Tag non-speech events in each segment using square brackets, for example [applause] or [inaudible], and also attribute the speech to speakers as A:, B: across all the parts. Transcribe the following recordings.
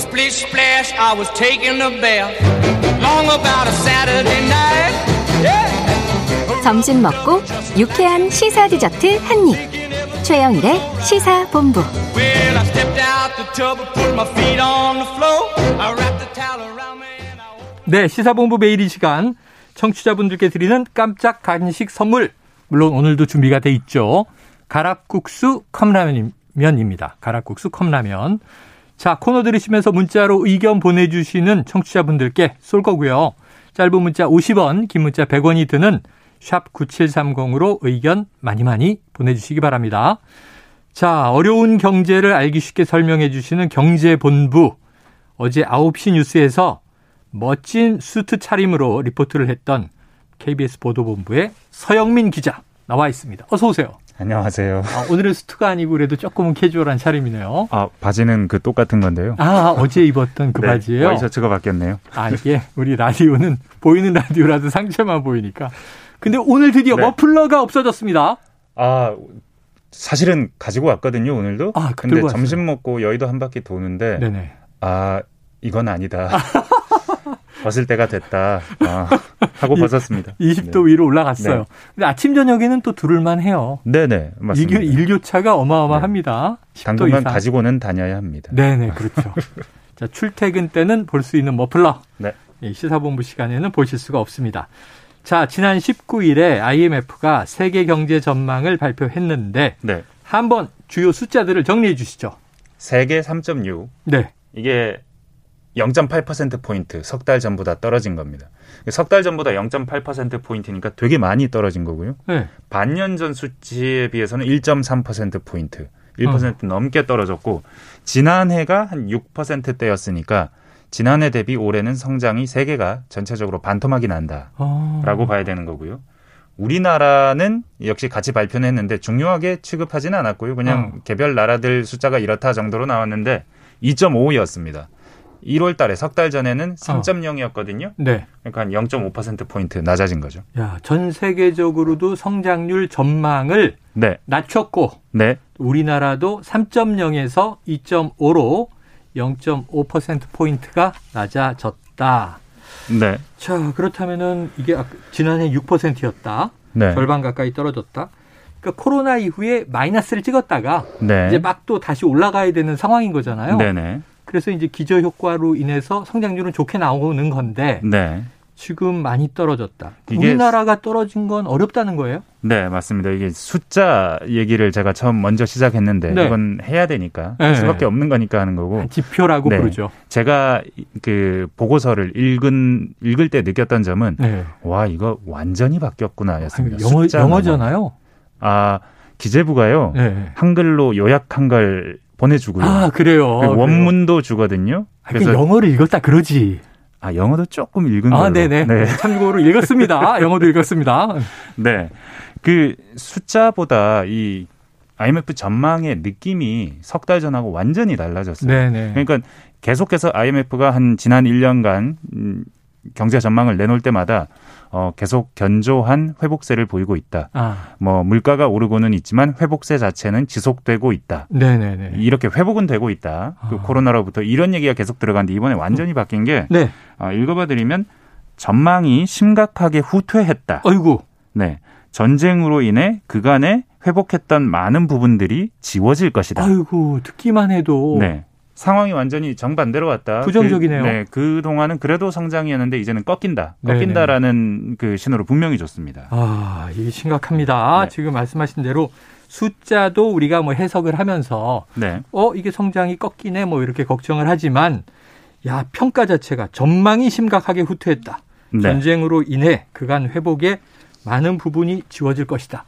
A: Splish splash, I was taking a bath. Long about a Saturday night. Yeah.
B: 점심 먹고 유쾌한 시사 디저트 한 입. 최영일의 시사 본부.
A: Well, I stepped out the tub and put my feet on the floor. I wrapped the towel around me.
C: 네, 시사 본부 매일 이 시간 청취자분들께 드리는 깜짝 간식 선물. 물론 오늘도 준비가 돼 있죠. 가락국수 컵라면입니다. 가락국수 컵라면. 자, 코너 들으시면서 문자로 의견 보내주시는 청취자분들께 쏠 거고요. 짧은 문자 50원, 긴 문자 100원이 드는 샵 9730으로 의견 많이 많이 보내주시기 바랍니다. 자, 어려운 경제를 알기 쉽게 설명해 주시는 경제본부. 어제 9시 뉴스에서 멋진 수트 차림으로 리포트를 했던 KBS 보도본부의 서영민 기자 나와 있습니다. 어서 오세요.
D: 안녕하세요.
C: 아, 오늘은 수트가 아니고 그래도 조금은 캐주얼한 차림이네요.
D: 아 바지는 그 똑같은 건데요.
C: 아, 어제 입었던 그
D: 네,
C: 바지예요?
D: 와이셔츠가 바뀌었네요.
C: 아, 이게 우리 라디오는 보이는 라디오라도 상체만 보이니까. 근데 오늘 드디어
D: 네.
C: 머플러가 없어졌습니다.
D: 아 사실은 가지고 왔거든요 오늘도.
C: 아, 그
D: 근데. 점심 먹고 여의도 한 바퀴 도는데
C: 네네.
D: 아 이건 아니다. [laughs] 벗을 때가 됐다. 아, 하고
C: 이-
D: 벗었습니다.
C: 20도 위로 올라갔어요.
D: 네.
C: 근데 아침 저녁에는 또 두를만 해요.
D: 네, 네 맞습니다.
C: 일교, 일교차가 어마어마합니다. 10도
D: 당분간
C: 이상.
D: 가지고는 다녀야 합니다.
C: 네네, 그렇죠. [laughs] 자, 출퇴근 때는 볼 수 있는 머플러.
D: 네.
C: 이 시사본부 시간에는 보실 수가 없습니다. 자, 지난 19일에 IMF가 세계 경제 전망을 발표했는데
D: 네.
C: 한번 주요 숫자들을 정리해 주시죠.
D: 세계 3.6
C: 네.
D: 이게 0.8% 포인트 석 달 전보다 떨어진 겁니다. 석 달 전보다 0.8% 포인트니까 되게 많이 떨어진 거고요.
C: 네.
D: 반년 전 수치에 비해서는 1.3% 포인트, 1% 넘게 떨어졌고 지난해가 한 6%대였으니까 지난해 대비 올해는 성장이 세계가 전체적으로 반토막이 난다라고
C: 어.
D: 봐야 되는 거고요. 우리나라는 역시 같이 발표는 했는데 중요하게 취급하지는 않았고요. 그냥
C: 어.
D: 개별 나라들 숫자가 이렇다 정도로 나왔는데 2.5였습니다. 1월 달에 석 달 전에는 3.0이었거든요.
C: 네.
D: 그러니까 한 0.5% 포인트 낮아진 거죠.
C: 야, 전 세계적으로도 성장률 전망을
D: 네.
C: 낮췄고
D: 네.
C: 우리나라도 3.0에서 2.5로 0.5% 포인트가 낮아졌다.
D: 네.
C: 자, 그렇다면은 이게 아까 지난해 6%였다.
D: 네.
C: 절반 가까이 떨어졌다. 그러니까 코로나 이후에 마이너스를 찍었다가
D: 네.
C: 이제 막 또 다시 올라가야 되는 상황인 거잖아요.
D: 네네.
C: 그래서 이제 기저 효과로 인해서 성장률은 좋게 나오는 건데
D: 네.
C: 지금 많이 떨어졌다. 우리나라가 떨어진 건 어렵다는 거예요?
D: 네, 맞습니다. 이게 숫자 얘기를 제가 처음 먼저 시작했는데
C: 네.
D: 이건 해야 되니까
C: 네.
D: 할 수밖에 없는 거니까 하는 거고
C: 지표라고
D: 네.
C: 부르죠.
D: 제가 그 보고서를 읽은 읽을 때 느꼈던 점은
C: 네.
D: 와 이거 완전히 바뀌었구나였습니다.
C: 영어
D: 숫자만.
C: 영어잖아요.
D: 아 기재부가요
C: 네.
D: 한글로 요약한 걸 보내주고요.
C: 아 그래요. 그래요.
D: 원문도 주거든요.
C: 아, 그 영어를 읽었다 그러지.
D: 아 영어도 조금 읽은
C: 아,
D: 걸로.
C: 네네.
D: 네. [laughs]
C: 참고로 읽었습니다. 영어도 읽었습니다.
D: 네. 그 숫자보다 이 IMF 전망의 느낌이 석 달 전하고 완전히 달라졌어요.
C: 네네.
D: 그러니까 계속해서 IMF가 한 지난 1년간 음, 경제 전망을 내놓을 때마다 어, 계속 견조한 회복세를 보이고 있다.
C: 아,
D: 뭐 물가가 오르고는 있지만 회복세 자체는 지속되고 있다.
C: 네네네.
D: 이렇게 회복은 되고 있다. 그
C: 아.
D: 코로나로부터 이런 얘기가 계속 들어갔는데 이번에 완전히 바뀐 게
C: 네.
D: 어, 읽어봐 드리면 전망이 심각하게 후퇴했다.
C: 어이구.
D: 네. 전쟁으로 인해 그간에 회복했던 많은 부분들이 지워질 것이다.
C: 아이고 듣기만 해도
D: 네. 상황이 완전히 정반대로 왔다.
C: 부정적이네요.
D: 그, 네. 그 동안은 그래도 성장이었는데 이제는 꺾인다.
C: 네네.
D: 꺾인다라는 그 신호를 분명히 줬습니다.
C: 아 이게 심각합니다.
D: 네.
C: 지금 말씀하신 대로 숫자도 우리가 뭐 해석을 하면서
D: 네.
C: 어 이게 성장이 꺾이네 뭐 이렇게 걱정을 하지만 야 평가 자체가 전망이 심각하게 후퇴했다.
D: 네.
C: 전쟁으로 인해 그간 회복에 많은 부분이 지워질 것이다.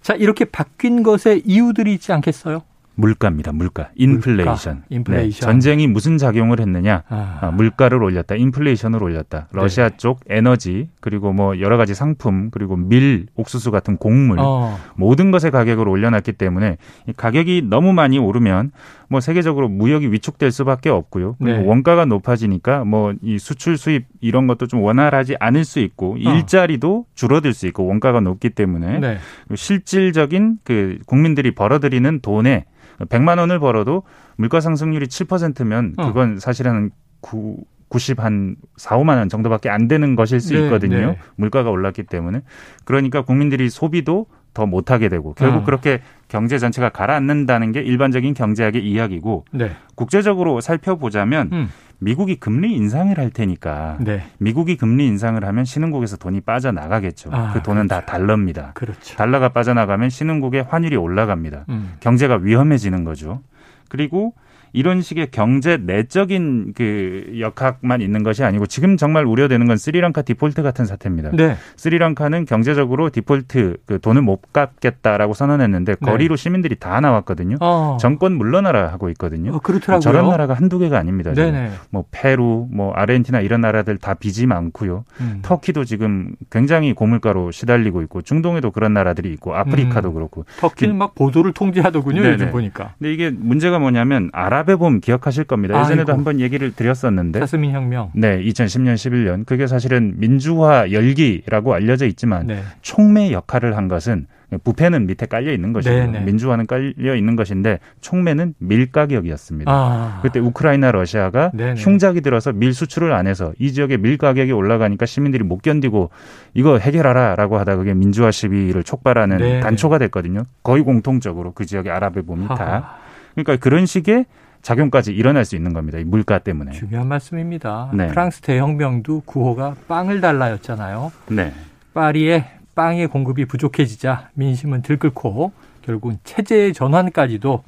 C: 자 이렇게 바뀐 것에 이유들이 있지 않겠어요?
D: 물가입니다. 물가. 인플레이션.
C: 인플레이션.
D: 네. 전쟁이 무슨 작용을 했느냐?
C: 아,
D: 아, 물가를 올렸다. 인플레이션을 올렸다. 러시아
C: 네.
D: 쪽 에너지 그리고 뭐 여러 가지 상품 그리고 밀, 옥수수 같은 곡물
C: 어,
D: 모든 것의 가격을 올려놨기 때문에 이 가격이 너무 많이 오르면 뭐 세계적으로 무역이 위축될 수밖에 없고요. 그리고
C: 네.
D: 원가가 높아지니까 뭐 이 수출 수입 이런 것도 좀 원활하지 않을 수 있고 일자리도 줄어들 수 있고 원가가 높기 때문에
C: 네.
D: 실질적인 그 국민들이 벌어들이는 돈에 100만 원을 벌어도 물가 상승률이 7%면
C: 어.
D: 그건 사실은 9 90한 4, 5만 원 정도밖에 안 되는 것일 수
C: 네,
D: 있거든요.
C: 네.
D: 물가가 올랐기 때문에. 그러니까 국민들이 소비도 더 못하게 되고 결국
C: 어.
D: 그렇게 경제 전체가 가라앉는다는 게 일반적인 경제학의 이야기고
C: 네.
D: 국제적으로 살펴보자면
C: 음.
D: 미국이 금리 인상을 할 테니까
C: 네.
D: 미국이 금리 인상을 하면 신흥국에서 돈이 빠져나가겠죠.
C: 아,
D: 그 돈은 다 달러입니다.
C: 그렇죠.
D: 달러가 빠져나가면 신흥국의 환율이 올라갑니다.
C: 음.
D: 경제가 위험해지는 거죠. 그리고 이런 식의 경제 내적인 그 역학만 있는 것이 아니고 지금 정말 우려되는 건 스리랑카 디폴트 같은 사태입니다.
C: 네.
D: 스리랑카는 경제적으로 디폴트 그 돈을 못 갚겠다라고 선언했는데
C: 네.
D: 거리로 시민들이 다 나왔거든요.
C: 어.
D: 정권 물러나라 하고 있거든요.
C: 어, 그렇더라고요.
D: 저런 나라가 한두 개가 아닙니다.
C: 네네.
D: 뭐 페루, 뭐 아르헨티나 이런 나라들 다 빚이 많고요.
C: 음.
D: 터키도 지금 굉장히 고물가로 시달리고 있고 중동에도 그런 나라들이 있고 아프리카도
C: 음.
D: 그렇고.
C: 터키는 막 보도를 통제하더군요.
D: 네네.
C: 요즘 보니까.
D: 근데 이게 문제가 뭐냐면 아랍 의봄 기억하실 겁니다. 예전에도
C: 아이고.
D: 한번 얘기를 드렸었는데
C: 자스민 혁명.
D: 네, 2010년 11년 그게 사실은 민주화 열기라고 알려져 있지만
C: 네.
D: 총매 역할을 한 것은 부패는 밑에 깔려 있는 것이고
C: 네네.
D: 민주화는 깔려 있는 것인데 총매는 밀 가격이었습니다.
C: 아.
D: 그때 우크라이나 러시아가
C: 네네.
D: 흉작이 들어서 밀 수출을 안 해서 이 지역의 밀 가격이 올라가니까 시민들이 못 견디고 이거 해결하라라고 하다 그게 민주화 시위를 촉발하는
C: 네네.
D: 단초가 됐거든요. 거의 공통적으로 그 지역의 아랍의 봄이 다. 그러니까 그런 식의 작용까지 일어날 수 있는 겁니다. 이 물가 때문에.
C: 중요한 말씀입니다.
D: 네.
C: 프랑스 대혁명도 구호가 빵을 달라였잖아요.
D: 네.
C: 파리에 빵의 공급이 부족해지자 민심은 들끓고 결국은 체제의 전환까지도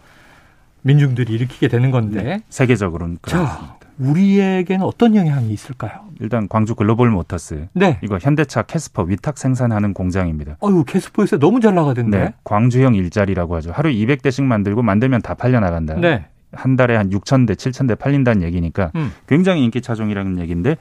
C: 민중들이 일으키게 되는 건데
D: 네. 세계적으로는
C: 자,
D: 그렇습니다.
C: 우리에게는 어떤 영향이 있을까요?
D: 일단 광주 글로벌 모터스
C: 네.
D: 이거 현대차 캐스퍼 위탁 생산하는 공장입니다.
C: 어유 캐스퍼 요새 너무 잘 나가던데.
D: 네. 광주형 일자리라고 하죠. 하루 200대씩 만들고 만들면 다 팔려 나간다.
C: 네.
D: 한 달에 한 6천 대, 7천 대 팔린다는 얘기니까
C: 음.
D: 굉장히 인기 차종이라는 얘기인데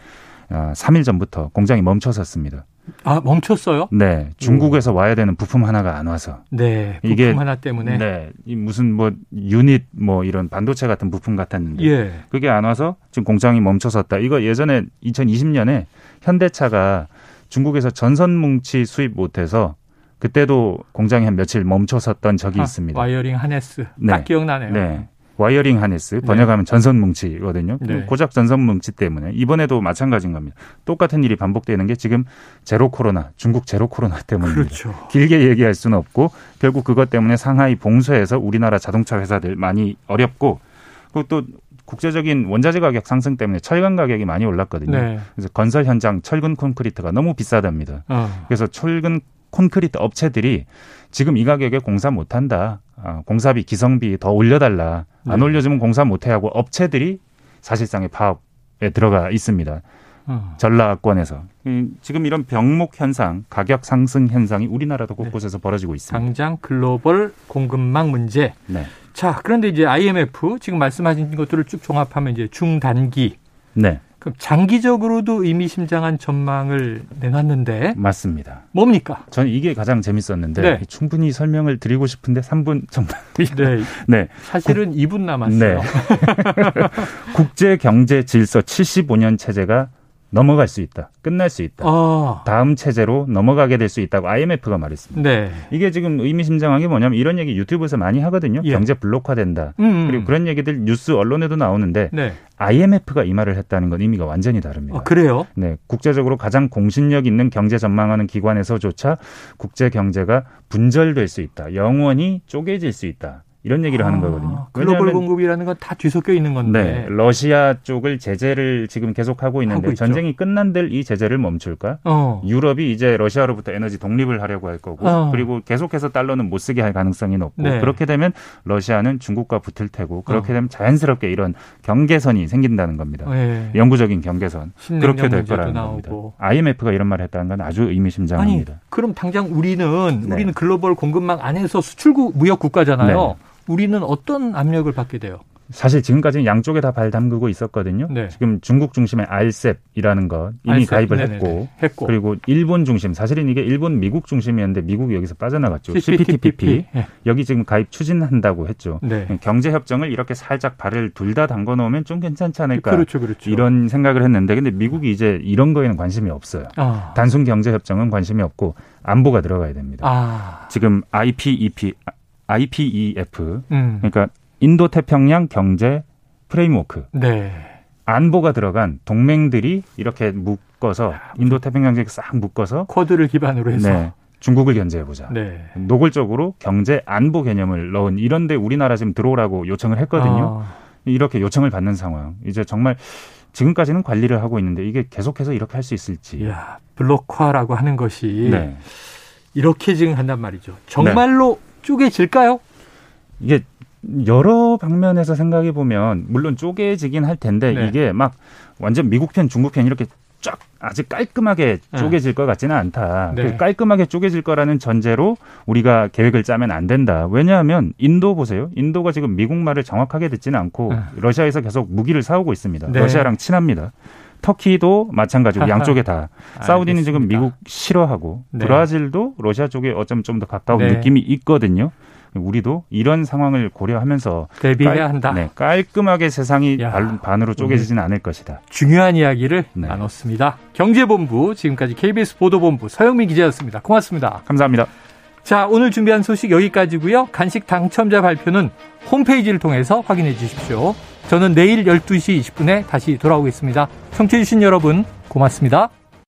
D: 아, 3일 전부터 공장이 멈춰섰습니다.
C: 아 멈췄어요?
D: 네, 중국에서 와야 되는 부품 하나가 안 와서
C: 네. 부품
D: 이게-
C: 하나 때문에.
D: 네, 이 무슨 뭐 유닛 뭐 이런 반도체 같은 부품 같았는데
C: 예.
D: 그게 안 와서 지금 공장이 멈춰섰다. 이거 예전에 2020년에 현대차가 중국에서 전선 뭉치 수입 못해서 그때도 공장이 한 며칠 멈춰섰던 적이
C: 아,
D: 있습니다.
C: wiring harness. 네. 딱 기억나네요.
D: 네. wiring harness 번역하면 전선 뭉치거든요.
C: 네.
D: 고작 전선 뭉치 때문에 이번에도 마찬가지인 겁니다. 똑같은 일이 반복되는 게 지금 제로 코로나, 중국 제로 코로나 때문입니다.
C: 그렇죠.
D: 길게 얘기할 수는 없고 결국 그것 때문에 상하이 봉쇄해서 우리나라 자동차 회사들 많이 어렵고 그리고 또 국제적인 원자재 가격 상승 때문에 철강 가격이 많이 올랐거든요.
C: 네.
D: 그래서 건설 현장 철근 콘크리트가 너무 비싸답니다.
C: 어.
D: 그래서 철근 콘크리트 업체들이 지금 이 가격에 공사 못한다. 아, 공사비, 기성비 더 올려달라. 안
C: 네.
D: 올려주면 공사 못해 하고 업체들이 사실상의 파업에 들어가 있습니다.
C: 어.
D: 전라권에서 음, 지금 이런 병목 현상, 가격 상승 현상이 우리나라도 곳곳에서 벌어지고 있습니다.
C: 당장 글로벌 공급망 문제.
D: 네,
C: 자, 그런데 이제 IMF 지금 말씀하신 것들을 쭉 종합하면 이제 중단기.
D: 네,
C: 그럼 장기적으로도 의미심장한 전망을 내놨는데
D: 맞습니다.
C: 뭡니까?
D: 저는 이게 가장 재밌었는데
C: 네.
D: 충분히 설명을 드리고 싶은데 3분 정말
C: 네, [laughs]
D: 네,
C: 사실은 2분 남았어요.
D: 네. [laughs] 국제 경제 질서 75년 체제가 넘어갈 수 있다. 끝날 수 있다.
C: 아,
D: 다음 체제로 넘어가게 될 수 있다고 IMF가 말했습니다.
C: 네.
D: 이게 지금 의미심장한 게 뭐냐면 이런 얘기 유튜브에서 많이 하거든요.
C: 예.
D: 경제 블록화된다.
C: 음,
D: 그리고 그런 얘기들 뉴스 언론에도 나오는데
C: 네.
D: IMF가 이 말을 했다는 건 의미가 완전히 다릅니다.
C: 아, 그래요?
D: 네, 국제적으로 가장 공신력 있는 경제 전망하는 기관에서조차 국제 경제가 분절될 수 있다. 영원히 쪼개질 수 있다. 이런 얘기를 하는
C: 아,
D: 거거든요.
C: 글로벌 공급이라는 건 다 뒤섞여 있는 건데.
D: 네, 러시아 쪽을 제재를 지금 계속하고 있는데. 전쟁이 끝난 들 이 제재를 멈출까?
C: 어.
D: 유럽이 이제 러시아로부터 에너지 독립을 하려고 할 거고
C: 어.
D: 그리고 계속해서 달러는 못 쓰게 할 가능성이 높고
C: 네.
D: 그렇게 되면 러시아는 중국과 붙을 테고 그렇게
C: 어.
D: 되면 자연스럽게 이런 경계선이 생긴다는 겁니다.
C: 예.
D: 영구적인 경계선 그렇게 될 거라는
C: 나오고.
D: 겁니다. IMF가 이런 말을 했다는 건 아주
C: 아니,
D: 의미심장합니다.
C: 그럼 당장 우리는
D: 네.
C: 우리는 글로벌 공급망 안에서 수출국 무역 국가잖아요. 우리는 어떤 압력을 받게 돼요?
D: 사실 지금까지는 양쪽에 다 발 담그고 있었거든요.
C: 네.
D: 지금 중국 중심의 RCEP이라는 거 이미
C: 알셉.
D: 가입을. 했고
C: 했고.
D: 그리고 일본 중심 사실은 이게 일본 미국 중심이었는데 미국이 여기서 빠져나갔죠. CPTPP
C: 네.
D: 여기 지금 가입 추진한다고 했죠.
C: 네.
D: 경제 협정을 이렇게 살짝 발을 둘 다 담궈 놓으면 좀 괜찮지 않을까
C: 그렇죠, 그렇죠.
D: 이런 생각을 했는데 근데 미국이 이제 이런 거에는 관심이 없어요.
C: 아,
D: 단순 경제 협정은 관심이 없고 안보가 들어가야 됩니다.
C: 아,
D: 지금 IPEP IPEF
C: 음.
D: 그러니까 인도 태평양 경제 framework
C: 네.
D: 안보가 들어간 동맹들이 이렇게 묶어서 인도 태평양 지역 싹 묶어서
C: 쿼드를 기반으로 해서.
D: 네, 중국을 견제해 보자.
C: 네.
D: 노골적으로 경제 안보 개념을 넣은 이런데 우리나라 지금 들어오라고 요청을 했거든요.
C: 아,
D: 이렇게 요청을 받는 상황. 이제 정말 지금까지는 관리를 하고 있는데 이게 계속해서 이렇게 할 수 있을지.
C: 이야, 블록화라고 하는 것이
D: 네.
C: 이렇게 지금 한단 말이죠. 정말로 쪼개질까요?
D: 이게 여러 방면에서 생각해 보면 물론 쪼개지긴 할 텐데
C: 네.
D: 이게 막 완전 미국 편, 중국 편 이렇게 쫙 아주 깔끔하게
C: 네.
D: 쪼개질 것 같지는 않다.
C: 네.
D: 그 깔끔하게 쪼개질 거라는 전제로 우리가 계획을 짜면 안 된다. 왜냐하면 인도 보세요. 인도가 지금 미국 말을 정확하게 듣지는 않고
C: 네.
D: 러시아에서 계속 무기를 사오고 있습니다.
C: 네.
D: 러시아랑 친합니다. 터키도 마찬가지고 양쪽에 다 사우디는 지금
C: 알겠습니다.
D: 미국 싫어하고
C: 네.
D: 브라질도 러시아 쪽에 어쩜 좀 더 가까운
C: 네.
D: 느낌이 있거든요. 우리도 이런 상황을 고려하면서
C: 대비해야
D: 깔-
C: 한다.
D: 네, 깔끔하게 세상이
C: 야,
D: 반- 반으로 쪼개지진 않을 것이다.
C: 중요한 이야기를
D: 네.
C: 나눴습니다. 경제본부 지금까지 KBS 보도본부 서영민 기자였습니다. 고맙습니다.
D: 감사합니다.
C: 자, 오늘 준비한 소식 여기까지고요. 간식 당첨자 발표는 홈페이지를 통해서 확인해 주십시오. 저는 내일 12시 20분에 다시 돌아오겠습니다. 청취해 주신 여러분 고맙습니다.